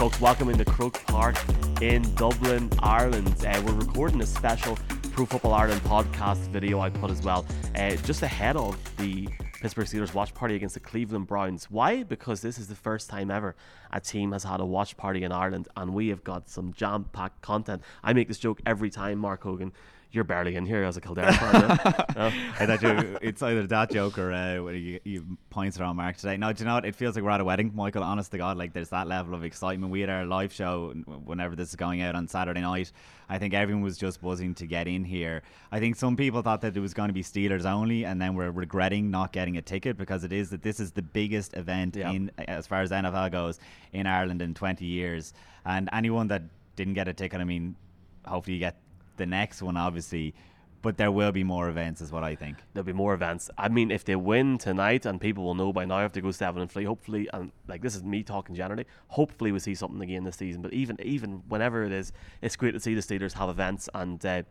folks. Welcome into Croke Park in Dublin, Ireland. Uh, we're recording a special Pro Football Ireland podcast video I put as well, uh, just ahead of the Pittsburgh Steelers watch party against the Cleveland Browns. Why? Because this is the first time ever a team has had a watch party in Ireland, and we have got some jam packed content. I make this joke every time, Mark Hogan you're barely in here as a Kildare fan. no? I thought you, it's either that joke or uh, when you, you points around Mark today. No, do you know what? It feels like we're at a wedding, Michael. Honest to God, like there's that level of excitement. We had our live show whenever this is going out on Saturday night. I think everyone was just buzzing to get in here. I think some people thought that it was going to be Steelers only, and then we're regretting not getting a ticket because it is that this is the biggest event in as far as NFL goes in Ireland in 20 years. And anyone that didn't get a ticket, I mean, hopefully you get the next one, obviously. But there will be more events, is what I think. There'll be more events. I mean, if they win tonight, and people will know by now if they go seven and three, hopefully, and like this is me talking generally, hopefully we see something again this season. But even even whenever it is, it's great to see the Steelers have events, and uh,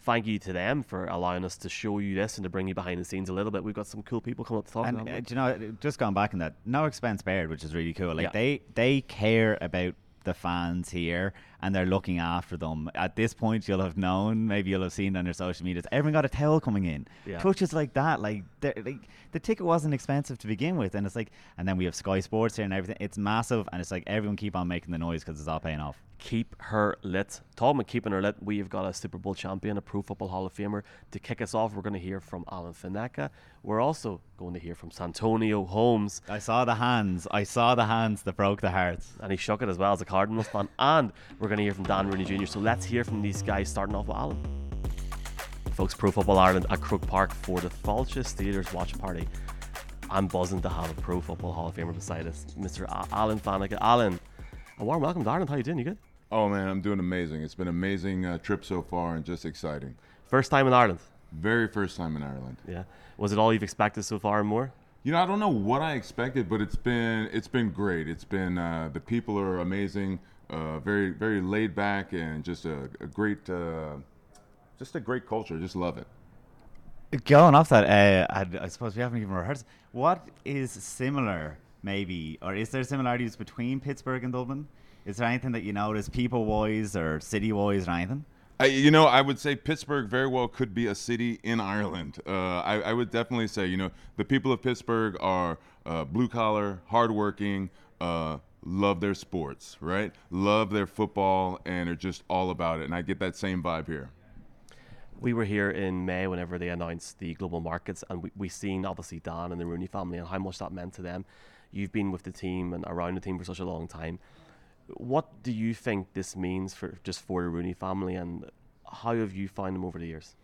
thank you to them for allowing us to show you this and to bring you behind the scenes a little bit. We've got some cool people coming up to talk. And uh, you know, just going back in that, no expense spared, which is really cool. Like yeah. they they care about the fans here and they're looking after them. At this point, you'll have known, maybe you'll have seen on your social media, everyone got a towel coming in. Yeah. Touches like that, like, like the ticket wasn't expensive to begin with, and it's like, and then we have Sky Sports here and everything. It's massive, and it's like everyone keep on making the noise because it's all paying off keep her lit. Talking about keeping her lit, we've got a Super Bowl champion, a Pro Football Hall of Famer. To kick us off, we're going to hear from Alan Faneca. We're also going to hear from Santonio Holmes. I saw the hands. I saw the hands that broke the hearts. And he shook it as well as a Cardinals fan. And we're going to hear from Dan Rooney Jr. So let's hear from these guys, starting off with Alan. Folks, Pro Football Ireland at Croke Park for the Fáilte Steelers watch party. I'm buzzing to have a Pro Football Hall of Famer beside us, Mr. Alan Faneca. Alan, a warm welcome to Ireland. How you doing? You good? Oh man, I'm doing amazing. It's been an amazing uh, trip so far and just exciting. First time in Ireland. Very first time in Ireland. Yeah. Was it all you've expected so far and more? You know, I don't know what I expected, but it's been it's been great. It's been uh, the people are amazing, uh, very very laid back, and just a, a great uh, just a great culture. Just love it. Going off that, uh, I, I suppose we haven't even rehearsed. What is similar, maybe, or is there similarities between Pittsburgh and Dublin? Is there anything that you notice, people wise or city wise or anything? I, you know, I would say Pittsburgh very well could be a city in Ireland. Uh, I, I, would definitely say, you know, the people of Pittsburgh are uh, blue collar, hardworking, uh, love their sports, right? Love their football, and are just all about it. And I get that same vibe here. We were here in May whenever they announced the global markets, and we we seen obviously Dan and the Rooney family and how much that meant to them. You've been with the team and around the team for such a long time what do you think this means for just for the Rooney family, and how have you found them over the years?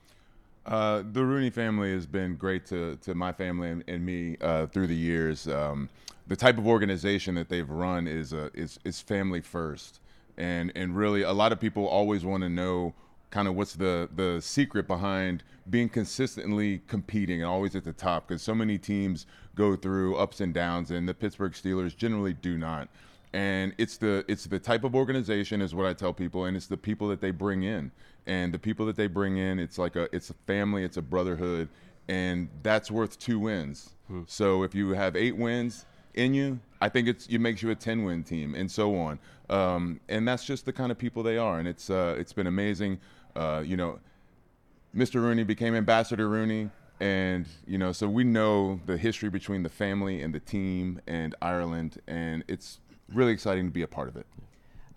Uh, the Rooney family has been great to, to my family and, and me uh, through the years. Um, the type of organization that they've run is uh, is is family first, and and really a lot of people always want to know kind of what's the the secret behind being consistently competing and always at the top because so many teams go through ups and downs and the Pittsburgh Steelers generally do not and it's the it's the type of organization is what I tell people, and it's the people that they bring in, and the people that they bring in, it's like a it's a family, it's a brotherhood, and that's worth two wins. Hmm. So if you have eight wins in you, I think it's it makes you a ten win team, and so on. Um, and that's just the kind of people they are, and it's uh, it's been amazing. Uh, you know, Mr. Rooney became Ambassador Rooney and you know so we know the history between the family and the team and Ireland and it's really exciting to be a part of it.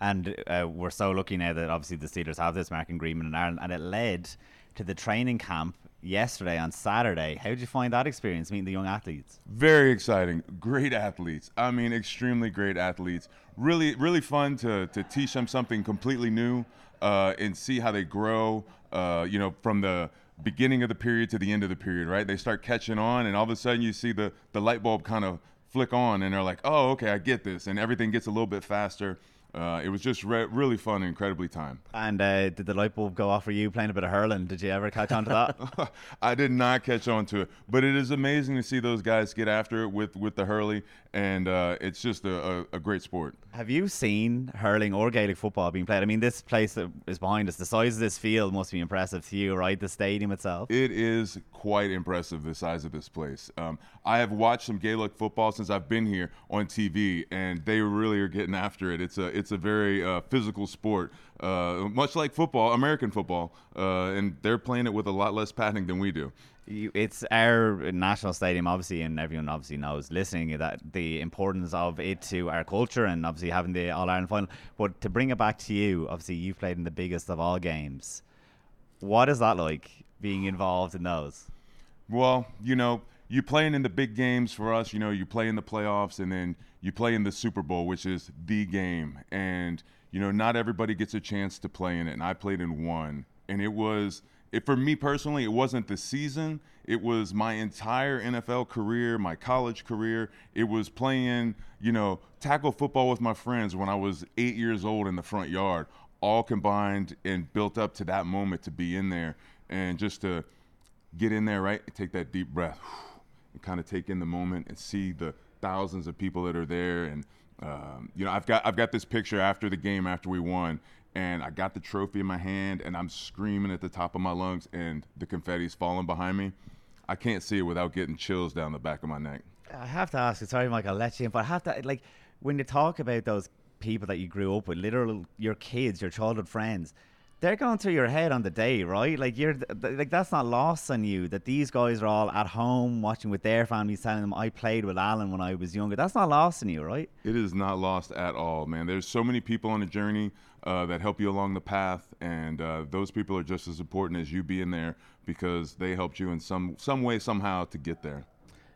And uh, we're so lucky now that obviously the Steelers have this marketing agreement in Ireland, and it led to the training camp yesterday on Saturday. How did you find that experience meeting the young athletes? Very exciting. Great athletes. I mean, extremely great athletes. Really, really fun to, to teach them something completely new uh, and see how they grow, uh, you know, from the beginning of the period to the end of the period, right? They start catching on, and all of a sudden you see the, the light bulb kind of flick on and they're like, oh, okay, I get this. And everything gets a little bit faster. Uh, it was just re- really fun and incredibly time. And uh, did the light bulb go off for you playing a bit of hurling? Did you ever catch on to that? I did not catch on to it, but it is amazing to see those guys get after it with, with the hurley, and uh, it's just a, a, a, great sport. Have you seen hurling or Gaelic football being played? I mean, this place that is behind us, the size of this field must be impressive to you, right? The stadium itself. It is quite impressive, the size of this place. Um, I have watched some Gaelic football since I've been here on TV, and they really are getting after it. It's a it's a very uh, physical sport, uh, much like football, American football, uh, and they're playing it with a lot less padding than we do. You, it's our national stadium, obviously, and everyone obviously knows listening that the importance of it to our culture and obviously having the All Ireland final. But to bring it back to you, obviously, you've played in the biggest of all games. What is that like being involved in those? Well, you know, you playing in the big games for us, you know, you play in the playoffs and then you play in the Super Bowl, which is the game. And, you know, not everybody gets a chance to play in it. And I played in one. And it was it, for me personally, it wasn't the season. It was my entire NFL career, my college career. It was playing, you know, tackle football with my friends when I was eight years old in the front yard, all combined and built up to that moment to be in there and just to get in there, right? Take that deep breath and kind of take in the moment and see the thousands of people that are there. And, um, you know, I've got, I've got this picture after the game, after we won, and I got the trophy in my hand and I'm screaming at the top of my lungs and the confetti's falling behind me. I can't see it without getting chills down the back of my neck. I have to ask. You, sorry, Mike. I'll let you in, but I have to like when you talk about those people that you grew up with, literal your kids, your childhood friends they're going through your head on the day, right? Like you're like that's not lost on you that these guys are all at home watching with their families, telling them I played with Alan when I was younger. That's not lost on you, right? It is not lost at all, man. There's so many people on the journey uh, that help you along the path, and uh, those people are just as important as you being there because they helped you in some some way somehow to get there.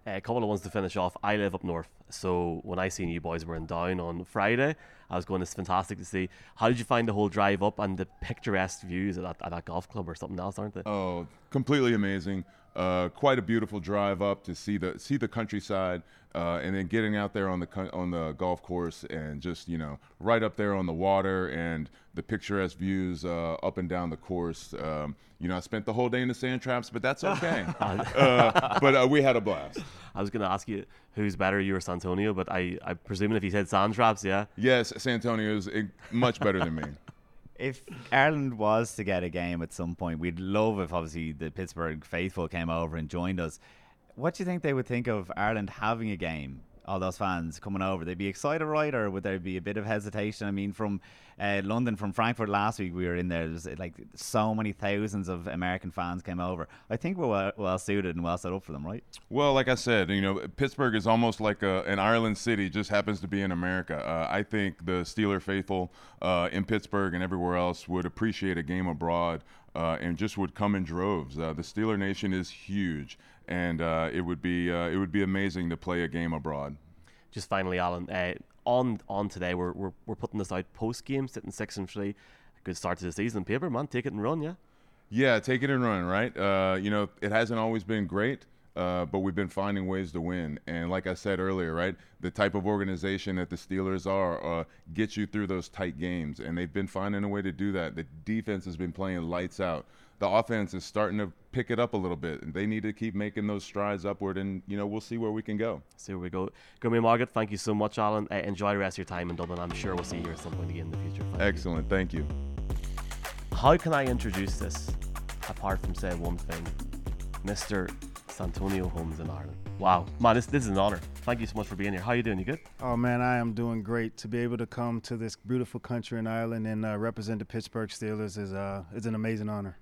Uh, a couple of ones to finish off. I live up north, so when I seen you boys were in down on Friday, I was going. It's fantastic to see. How did you find the whole drive up and the picturesque views at that, at that golf club or something else, aren't they? Oh, completely amazing. Uh, quite a beautiful drive up to see the see the countryside, uh, and then getting out there on the on the golf course and just you know right up there on the water and the picturesque views uh, up and down the course. Um, you know, I spent the whole day in the sand traps, but that's okay. Uh, but uh, we had a blast. I was going to ask you who's better, you or Santonio, but I I presuming if he said sand traps, yeah. Yes, Santonio is much better than me if Ireland was to get a game at some point, we'd love if obviously the Pittsburgh faithful came over and joined us. What do you think they would think of Ireland having a game all those fans coming over? They'd be excited, right? Or would there be a bit of hesitation? I mean, from uh, London, from Frankfurt last week, we were in there. There's like so many thousands of American fans came over. I think we're well, well suited and well set up for them, right? Well, like I said, you know, Pittsburgh is almost like a, an Ireland city, just happens to be in America. Uh, I think the Steeler faithful uh, in Pittsburgh and everywhere else would appreciate a game abroad. Uh, and just would come in droves. Uh, the Steeler Nation is huge, and uh, it would be uh, it would be amazing to play a game abroad. Just finally, Alan, uh, on on today, we're, we're we're putting this out post game, sitting six and three. Good start to the season. Paper man, take it and run, yeah. Yeah, take it and run. Right. Uh, you know, it hasn't always been great. Uh, but we've been finding ways to win. And like I said earlier, right, the type of organization that the Steelers are uh, gets you through those tight games, and they've been finding a way to do that. The defense has been playing lights out the offense is starting to pick it up a little bit, and they need to keep making those strides upward. And you know, we'll see where we can go. See where we go. Gurmy Margaret, thank you so much, Alan. Uh, enjoy the rest of your time in Dublin. I'm sure we'll see you at some point again in the future. Thank Excellent. You. Thank you. How can I introduce this apart from saying one thing, Mister Santonio Holmes in Ireland? Wow, man, this, this is an honor. Thank you so much for being here. How are you doing? You good? Oh man, I am doing great. To be able to come to this beautiful country in Ireland and uh, represent the Pittsburgh Steelers is uh, is an amazing honor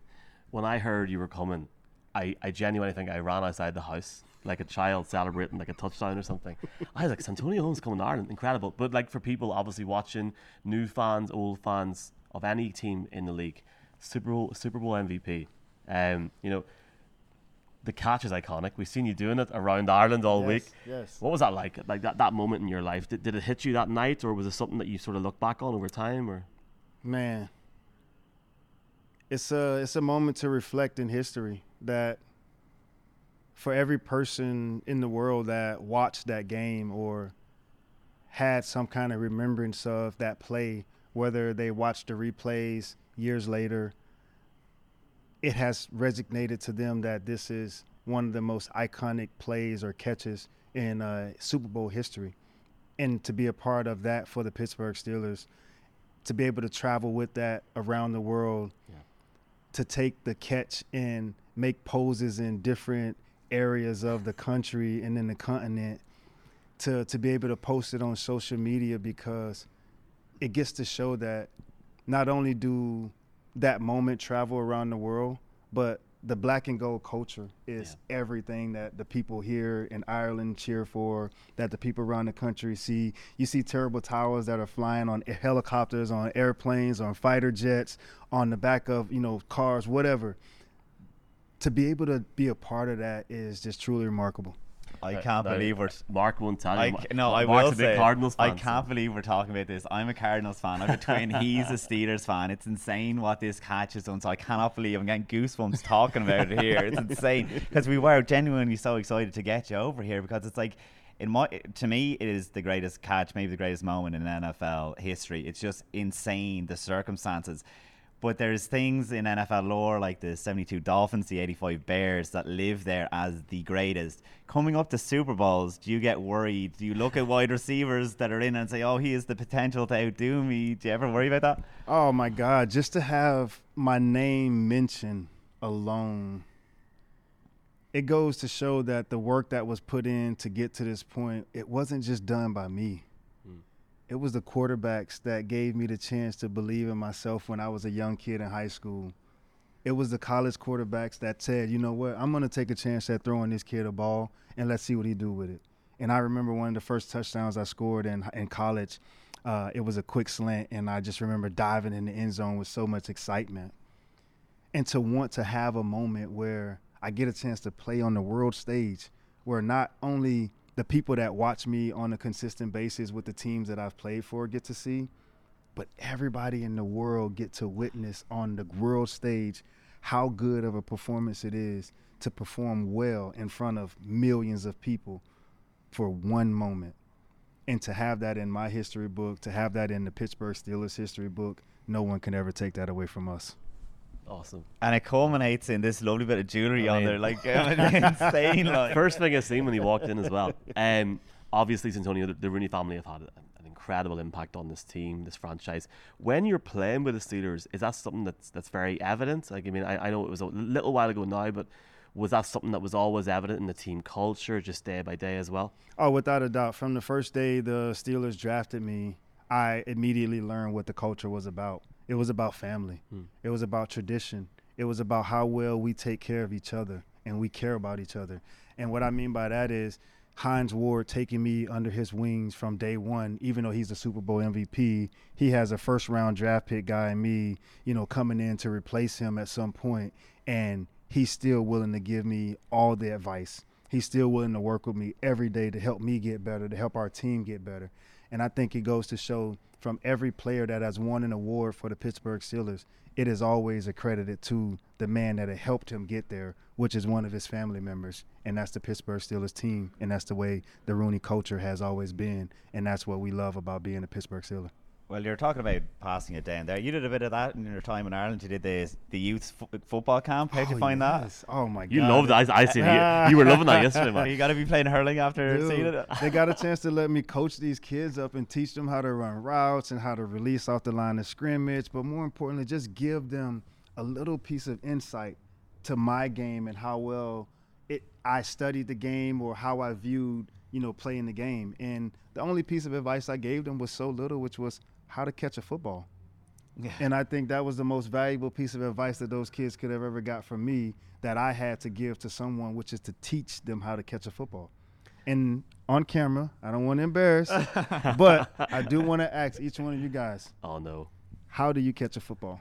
when I heard you were coming, I, I genuinely think I ran outside the house like a child celebrating like a touchdown or something. I was like, Santonio Holmes coming to Ireland, incredible. But like for people obviously watching, new fans, old fans of any team in the league, Super Bowl Super Bowl MVP. Um, you know, the catch is iconic. We've seen you doing it around Ireland all yes, week. Yes. What was that like? Like that, that moment in your life? Did, did it hit you that night, or was it something that you sort of look back on over time? Or man, it's a it's a moment to reflect in history that for every person in the world that watched that game or had some kind of remembrance of that play, whether they watched the replays years later, it has resonated to them that this is one of the most iconic plays or catches in uh, Super Bowl history. And to be a part of that for the Pittsburgh Steelers, to be able to travel with that around the world to take the catch and make poses in different areas of the country and in the continent to to be able to post it on social media because it gets to show that not only do that moment travel around the world, but the black and gold culture is everything that the people here in Ireland cheer for, that the people around the country see. You see Terrible Towels that are flying on helicopters, on airplanes, on fighter jets, on the back of, you know, cars, whatever. To be able to be a part of that is just truly remarkable. I uh, can't Now, believe we're. Uh, Mark won't tell you. I, no, I Mark's will say Cardinals I fan, so- can't believe we're talking about this. I'm a Cardinals fan. I'm a twin. He's a Steelers fan. It's insane what this catch has done. So I cannot believe I'm getting goosebumps talking about it here. It's insane because we were genuinely so excited to get you over here because it's like. In my, to me, it is the greatest catch, maybe the greatest moment in NFL history. It's just insane the circumstances. But there's things in NFL lore like the 72 Dolphins, the 85 Bears that live there as the greatest. Coming up to Super Bowls, do you get worried? Do you look at wide receivers that are in and say, oh, he has the potential to outdo me? Do you ever worry about that? Oh my God, just to have my name mentioned alone, it goes to show that the work that was put in to get to this point, it wasn't just done by me. It was the quarterbacks that gave me the chance to believe in myself when I was a young kid in high school. It was the college quarterbacks that said, you know what, I'm to take a chance at throwing this kid a ball and let's see what he do with it. And I remember one of the first touchdowns I scored in in college. Uh, it was a quick slant, and I just remember diving in the end zone with so much excitement. And to want to have a moment where I get a chance to play on the world stage, where not only the people that watch me on a consistent basis with the teams that I've played for get to see, but everybody in the world get to witness on the world stage how good of a performance it is to perform well in front of millions of people for one moment. And to have that in my history book, to have that in the Pittsburgh Steelers history book, no one can ever take that away from us. Awesome. And it culminates in this lovely bit of jewelry I on mean- there, like insane. Like. First thing I seen when he walked in as well. Um, obviously, Antonio, the, the Rooney family have had an, an incredible impact on this team, this franchise. When you're playing with the Steelers, is that something that's that's very evident? Like, I mean, I, I know it was a little while ago now, but was that something that was always evident in the team culture, just day by day as well? Oh, without a doubt. From the first day the Steelers drafted me, I immediately learned what the culture was about. It was about family. Hmm. It was about tradition. It was about how well we take care of each other and we care about each other. And what I mean by that is Hines Ward taking me under his wings from day one, even though he's the Super Bowl MVP, he has a first round draft pick guy in me, you know, coming in to replace him at some point, and he's still willing to give me all the advice. He's still willing to work with me every day to help me get better, to help our team get better. And I think it goes to show from every player that has won an award for the Pittsburgh Steelers, it is always accredited to the man that helped him get there, which is one of his family members. And that's the Pittsburgh Steelers team. And that's the way the Rooney culture has always been. And that's what we love about being a Pittsburgh Steeler. Well, you're talking about passing it down there. You did a bit of that in your time in Ireland. You did the the youth fo- football camp. How'd you Oh, find that? Oh, my God. You loved it. I, I seen. You, you were loving that yesterday, man. you got to be playing hurling after Dude, seeing it. they got a chance to let me coach these kids up and teach them how to run routes and how to release off the line of scrimmage, but more importantly, just give them a little piece of insight to my game and how well it I studied the game or how I viewed, you know, playing the game. And the only piece of advice I gave them was so little, which was how to catch a football. Yeah. And I think that was the most valuable piece of advice that those kids could have ever got from me that I had to give to someone, which is to teach them how to catch a football. And on camera, I don't want to embarrass, but I do want to ask each one of you guys, Oh no. how do you catch a football?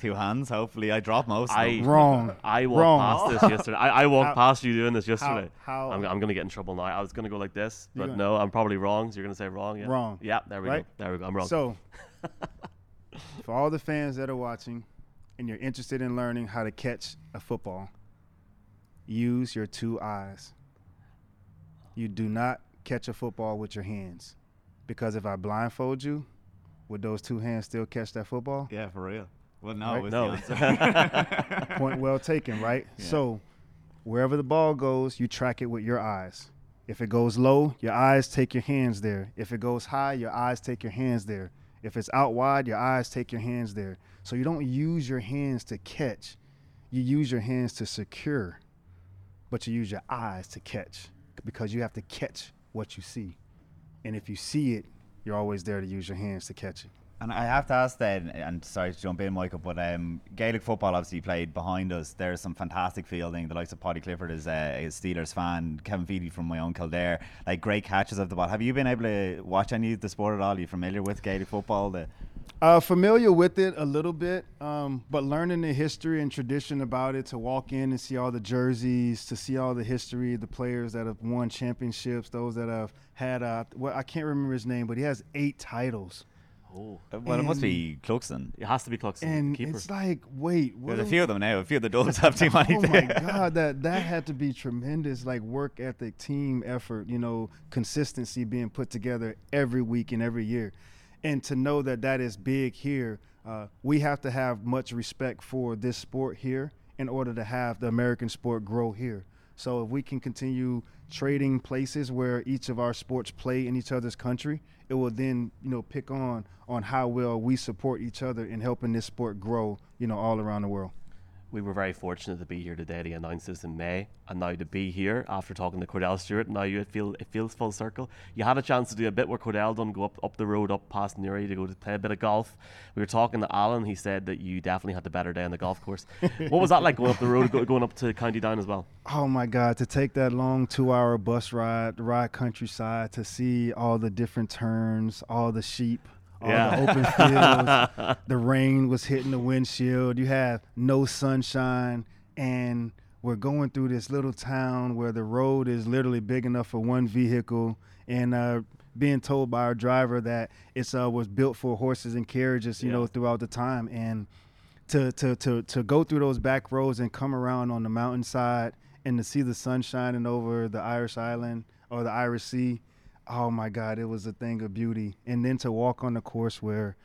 Two hands. Hopefully, I dropped most. of I- them. Wrong. I walked Wrong. past this yesterday. I, I walked How- past you doing this yesterday. how- I'm, I'm gonna get in trouble now. I was gonna go like this, but gonna- no, I'm probably wrong. So you're gonna say wrong. Yeah. Wrong. Yeah. There we Right? go. There we go. I'm wrong. So, for all the fans that are watching and you're interested in learning how to catch a football, use your two eyes. You do not catch a football with your hands. Because if I blindfold you, would those two hands still catch that football? Yeah, for real. Well, no, Right? was no. Point well taken, right? Yeah. So, wherever the ball goes, you track it with your eyes. If it goes low, your eyes take your hands there. If it goes high, your eyes take your hands there. If it's out wide, your eyes take your hands there. So you don't use your hands to catch. You use your hands to secure, but you use your eyes to catch because you have to catch what you see. And if you see it, you're always there to use your hands to catch it. And I have to ask then, and sorry to jump in, Michael, but um, Gaelic football obviously played behind us. There's some fantastic fielding. The likes of Paudie Clifford is uh, a Steelers fan. Kevin Feely from my own Kildare, like great catches of the ball. Have you been able to watch any of the sport at all? Are you familiar with Gaelic football? The uh, familiar with it a little bit, um, but learning the history and tradition about it, to walk in and see all the jerseys, to see all the history, the players that have won championships, those that have had, uh, well, I can't remember his name, but he has eight titles. Oh, well, it must be Cluxton. it has to be Cluxton. And keeper. it's like, wait, what There's a few of them now. A few of the Dubs have too many. oh my god, that that had to be tremendous, like work ethic, team effort, you know, consistency being put together every week and every year, and to know that that is big here. Uh, we have to have much respect for this sport here in order to have the American sport grow here. So if we can continue trading places where each of our sports play in each other's country, it will then you know pick on on how well we support each other in helping this sport grow, you know, all around the world. We were very fortunate to be here today to announce this in May, and now to be here after talking to Kordell Stewart. Now you feel it feels full circle. You had a chance to do a bit where Kordell done, go up up the road up past Newry to go to play a bit of golf. We were talking to Alan. He said that you definitely had the better day on the golf course. what was that like going up the road, go, going up to County Down as well? Oh my God, to take that long two hour bus ride, ride countryside, to see all the different turns, all the sheep, all Yeah. the open fields. the rain was hitting the windshield. You have no sunshine. And we're going through this little town where the road is literally big enough for one vehicle. And uh, being told by our driver that it's uh, was built for horses and carriages, you Yeah. know, throughout the time. And to, to, to, to go through those back roads and come around on the mountainside and to see the sun shining over the Irish Island or the Irish Sea, oh my God, it was a thing of beauty. And then to walk on the course where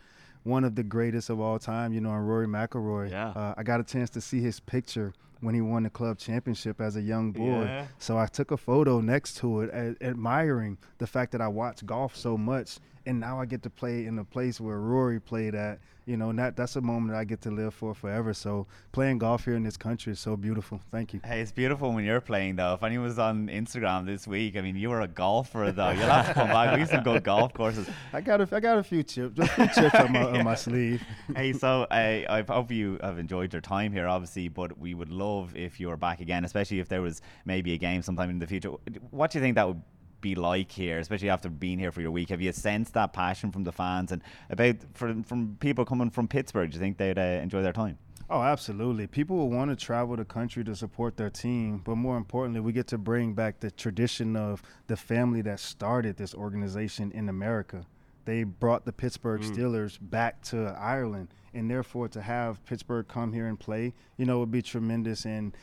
one of the greatest of all time, you know, and Rory McIlroy, Yeah. uh, I got a chance to see his picture when he won the club championship as a young boy. Yeah. So I took a photo next to it, a- admiring the fact that I watched golf so much, and now I get to play in a place where Rory played at. You know, and that that's a moment that I get to live for forever. So playing golf here in this country is so beautiful. Thank you. Hey, it's beautiful when you're playing though. If anyone was on Instagram this week, I mean, you were a golfer though. You'll have to come back. We used to go golf courses. I got a, I got a few chips, a few chips on my on my sleeve. hey, so I I hope you have enjoyed your time here, obviously. But we would love if you were back again, especially if there was maybe a game sometime in the future. What do you think that would be like here, especially after being here for your week? Have you sensed that passion from the fans and about from from people coming from Pittsburgh? Do you think they'd uh, enjoy their time? Oh, absolutely. People will want to travel the country to support their team, but more importantly, we get to bring back the tradition of the family that started this organization in America. They brought the Pittsburgh Steelers back to Ireland, and therefore to have Pittsburgh come here and play, you know, would be tremendous in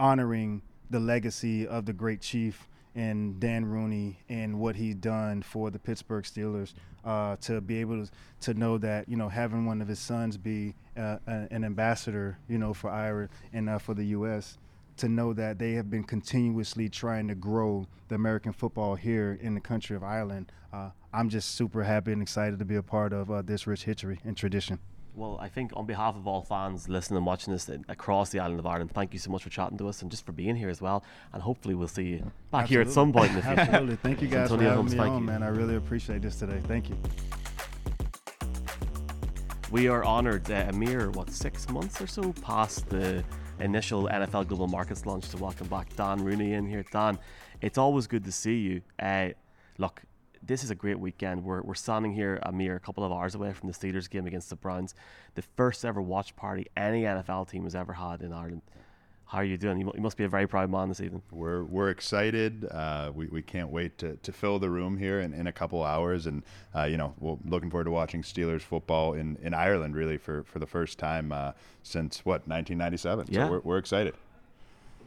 honoring the legacy of the great chief and Dan Rooney and what he's done for the Pittsburgh Steelers. Uh, to be able to, to know that you know having one of his sons be uh, an ambassador, you know, for Ira and uh, for the U.S. To know that they have been continuously trying to grow the American football here in the country of Ireland. Uh, I'm just super happy and excited to be a part of uh, this rich history and tradition. Well, I think on behalf of all fans listening and watching this across the island of Ireland, thank you so much for chatting to us and just for being here as well. And hopefully we'll see you back here at some point in the future. Absolutely. Thank you guys for having Holmes, me on, you. man. I really appreciate this today. Thank you. We are honoured uh, a mere, what, six months or so past the initial NFL Global Markets launch to welcome back Dan Rooney in here. Dan, it's always good to see you. Uh, look, this is a great weekend. We're, we're standing here a mere couple of hours away from the Steelers game against the Browns, the first ever watch party any NFL team has ever had in Ireland. How are you doing? You must be a very proud man this evening. We're we're excited. Uh, we, we can't wait to, to fill the room here in, in a couple hours, and uh, you know, we're looking forward to watching Steelers football in, in Ireland really for, for the first time uh, since what 1997. Yeah. So we're, we're excited.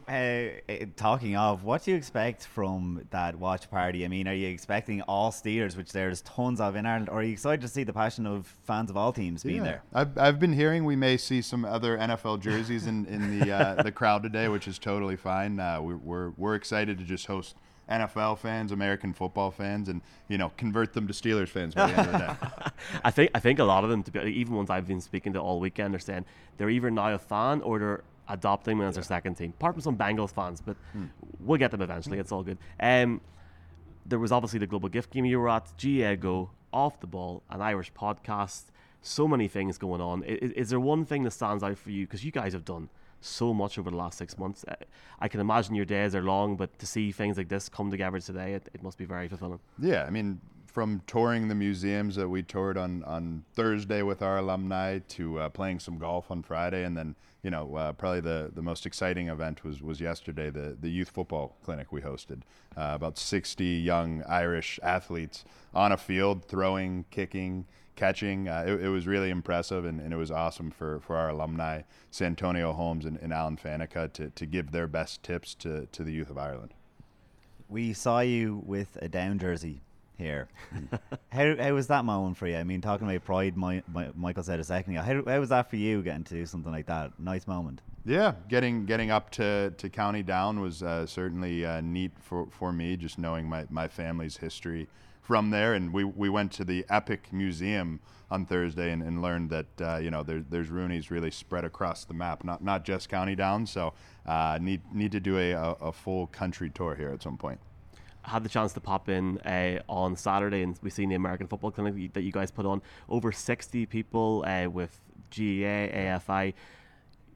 Uh, talking of, what do you expect from that watch party? I mean, are you expecting all Steelers, which there's tons of in Ireland, or are you excited to see the passion of fans of all teams being there? I've, I've been hearing we may see some other NFL jerseys in, in the uh, the crowd today, which is totally fine. Uh, we, we're we're excited to just host NFL fans, American football fans, and you know convert them to Steelers fans by the end of the day. I think I think a lot of them, to be, even ones I've been speaking to all weekend, are saying they're either now a fan or they're adopting them as their second team. Apart from some Bengals fans, but we'll get them eventually. It's all good. Um, there was obviously the global gift game you were at, GA Go, Off the Ball, an Irish podcast, So many things going on. Is, is there one thing that stands out for you? Because you guys have done so much over the last six months. Uh, I can imagine your days are long, but to see things like this come together today, it, it must be very fulfilling. Yeah, I mean, from touring the museums that we toured on, on Thursday with our alumni to uh, playing some golf on Friday, and then you know uh, probably the, the most exciting event was was yesterday the the youth football clinic we hosted. Uh, about 60 young Irish athletes on a field throwing, kicking, catching. Uh, it, it, was really impressive, and, and, it was awesome for, for our alumni, Santonio Holmes and, and Alan Faneca, to, to give their best tips to, to the youth of Ireland. We saw you with a down jersey here. how, how was that moment for you? I mean, talking about pride, my, my, Michael said a second ago. How, how was that for you getting to do something like that? Nice moment. Yeah, getting getting up to, to County Down was uh, certainly uh, neat for, for me, just knowing my, my family's history from there. And we, we went to the Epic Museum on Thursday and, and learned that uh, you know there, there's Rooney's really spread across the map, not not just County Down. So uh, need need to do a, a, a full country tour here at some point had the chance to pop in uh, on Saturday and we seen the American Football Clinic that you guys put on. Over 60 people uh, with GEA, AFI.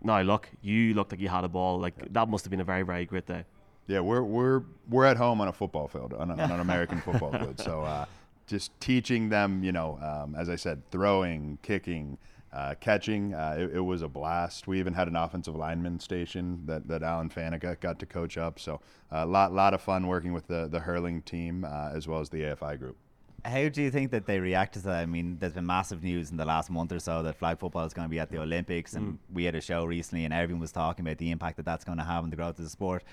Now, look, you looked like you had a ball. Like that must have been a very, very great day. Yeah, we're we're we're at home on a football field on, a, on an American football field. So uh, just teaching them, you know, um, as I said, throwing, kicking, uh, catching. Uh, it, it, was a blast. We even had an offensive lineman station that, that Alan Faneca got to coach up. So a uh, lot lot of fun working with the the hurling team uh, as well as the AFI group. How do you think that they react to that? I mean, there's been massive news in the last month or so that flag football is going to be at the Olympics, and mm. we had a show recently, and everyone was talking about the impact that that's going to have on the growth of the sport.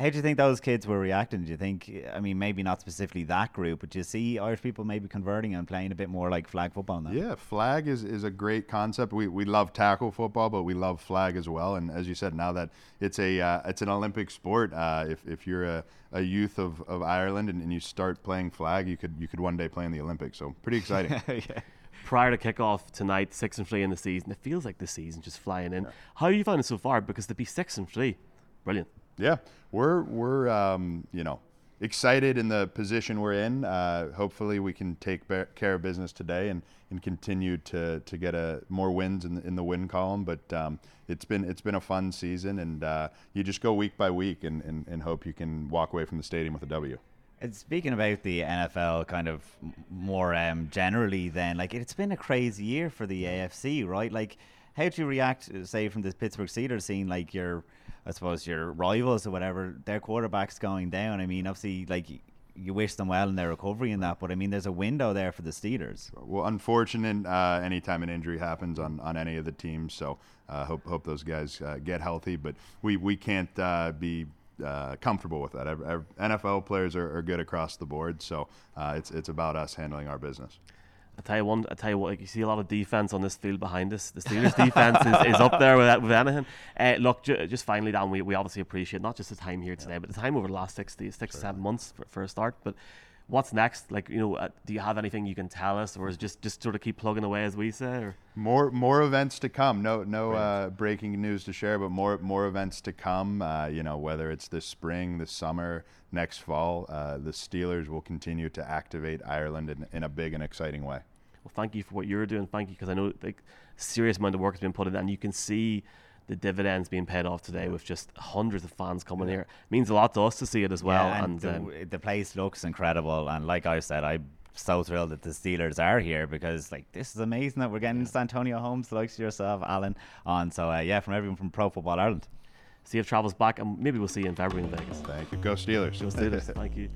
How do you think those kids were reacting? Do you think, I mean, maybe not specifically that group, but do you see Irish people maybe converting and playing a bit more like flag football now? Yeah, flag is, is a great concept. We, we love tackle football, but we love flag as well. And as you said, now that it's a uh, it's an Olympic sport, uh, if, if you're a, a youth of, of Ireland and, and you start playing flag, you could you could one day play in the Olympics. So pretty exciting. yeah prior to kickoff tonight, six and three in the season. It feels like the season just flying in. Yeah. How are you finding it so far? Because to be six and three, brilliant. Yeah, we're we're um, you know excited in the position we're in. Uh, hopefully, we can take care of business today and, and continue to, to get a more wins in the, in the win column. But um, it's been it's been a fun season, and uh, you just go week by week and, and, and hope you can walk away from the stadium with a W. And speaking about the NFL, kind of more um, generally, then like it's been a crazy year for the AFC, right? Like, how do you react, say, from the Pittsburgh Steelers, seeing like your I suppose your rivals or whatever, their quarterbacks going down. I mean, obviously, like you wish them well in their recovery and that, but I mean, there's a window there for the Steelers. Well, unfortunate uh, anytime an injury happens on, on any of the teams, so uh, hope hope those guys uh, get healthy. But we we can't uh, be uh, comfortable with that. NFL players are, are, good across the board, so uh, it's it's about us handling our business. I tell you one. I tell you what. Like you see a lot of defense on this field behind us. The Steelers' defense is, is up there with, with anything. Uh, look, ju- just finally, Dan, we, we obviously appreciate not just the time here today, yeah. but the time over the last six, six sure. seven months for, for a start. But what's next? Like, you know, uh, do you have anything you can tell us, or is just just sort of keep plugging away as we say? Or? More more events to come. No no uh, breaking news to share, but more more events to come. Uh, you know, whether it's this spring, this summer, next fall, uh, the Steelers will continue to activate Ireland in, in a big and exciting way well, thank you for what you're doing. Thank you because I know like serious amount of work has been put in, and you can see the dividends being paid off today with just hundreds of fans coming yeah. here. It means a lot to us to see it as well. Yeah, and, and the, um, the, place looks incredible. And like I said, I'm so thrilled that the Steelers are here because like this is amazing that we're getting yeah. Antonio Holmes, the likes of yourself, Alan, on. So uh, yeah, from everyone from Pro Football Ireland. See if travels back, and maybe we'll see you in February in Vegas. Thank you. Go Steelers. Go Steelers. Thank you.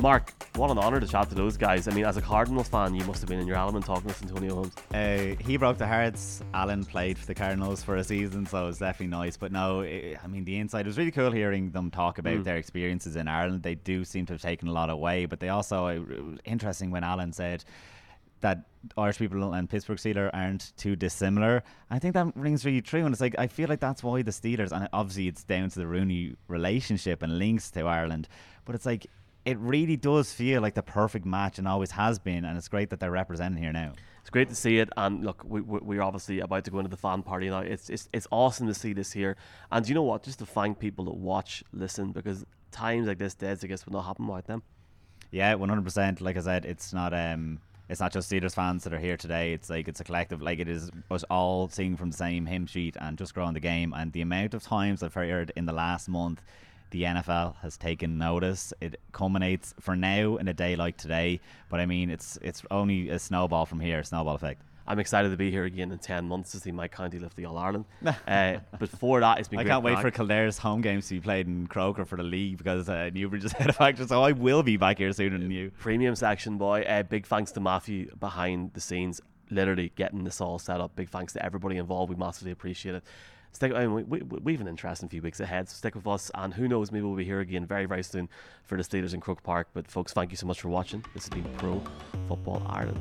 Mark, what an honour to chat to those guys. I mean, as a Cardinals fan, you must have been in your element talking to Antonio Holmes. Uh, he broke the hearts. Alan played for the Cardinals for a season, so it was definitely nice. But no, it, I mean, the inside it was really cool hearing them talk about mm. their experiences in Ireland. They do seem to have taken a lot away, but they also, it was interesting when Alan said, that Irish people and Pittsburgh Steelers aren't too dissimilar. I think that rings really true, and it's like I feel like that's why the Steelers, and obviously it's down to the Rooney relationship and links to Ireland, but it's like it really does feel like the perfect match and always has been. And it's great that they're representing here now. It's great to see it. And look, we, we're obviously about to go into the fan party now. It's, it's, it's awesome to see this here. And you know what? Just to thank people that watch, listen, because times like this, days I guess, would not happen without them. Yeah, 100%. Like I said, it's not. um it's not just Steelers fans that are here today. It's like it's a collective. Like it is us all singing from the same hymn sheet and just growing the game. And the amount of times I've heard in the last month the NFL has taken notice. It culminates for now in a day like today, but I mean it's it's only a snowball from here, snowball effect. I'm excited to be here again in 10 months to see my county lift the All Ireland. uh, before that, it's been I can't wait crack. for Kildare's home games to be played in Croker for the league because uh, Newbridge is head of action, so I will be back here sooner than you. premium section, boy. Uh, big thanks to Matthew behind the scenes, literally getting this all set up. Big thanks to everybody involved. We massively appreciate it. Stick, I mean, we, we, we have an interesting few weeks ahead, so stick with us. And who knows, maybe we'll be here again very, very soon for the Steelers in Croke Park. But, folks, thank you so much for watching. This has been Pro Football Ireland.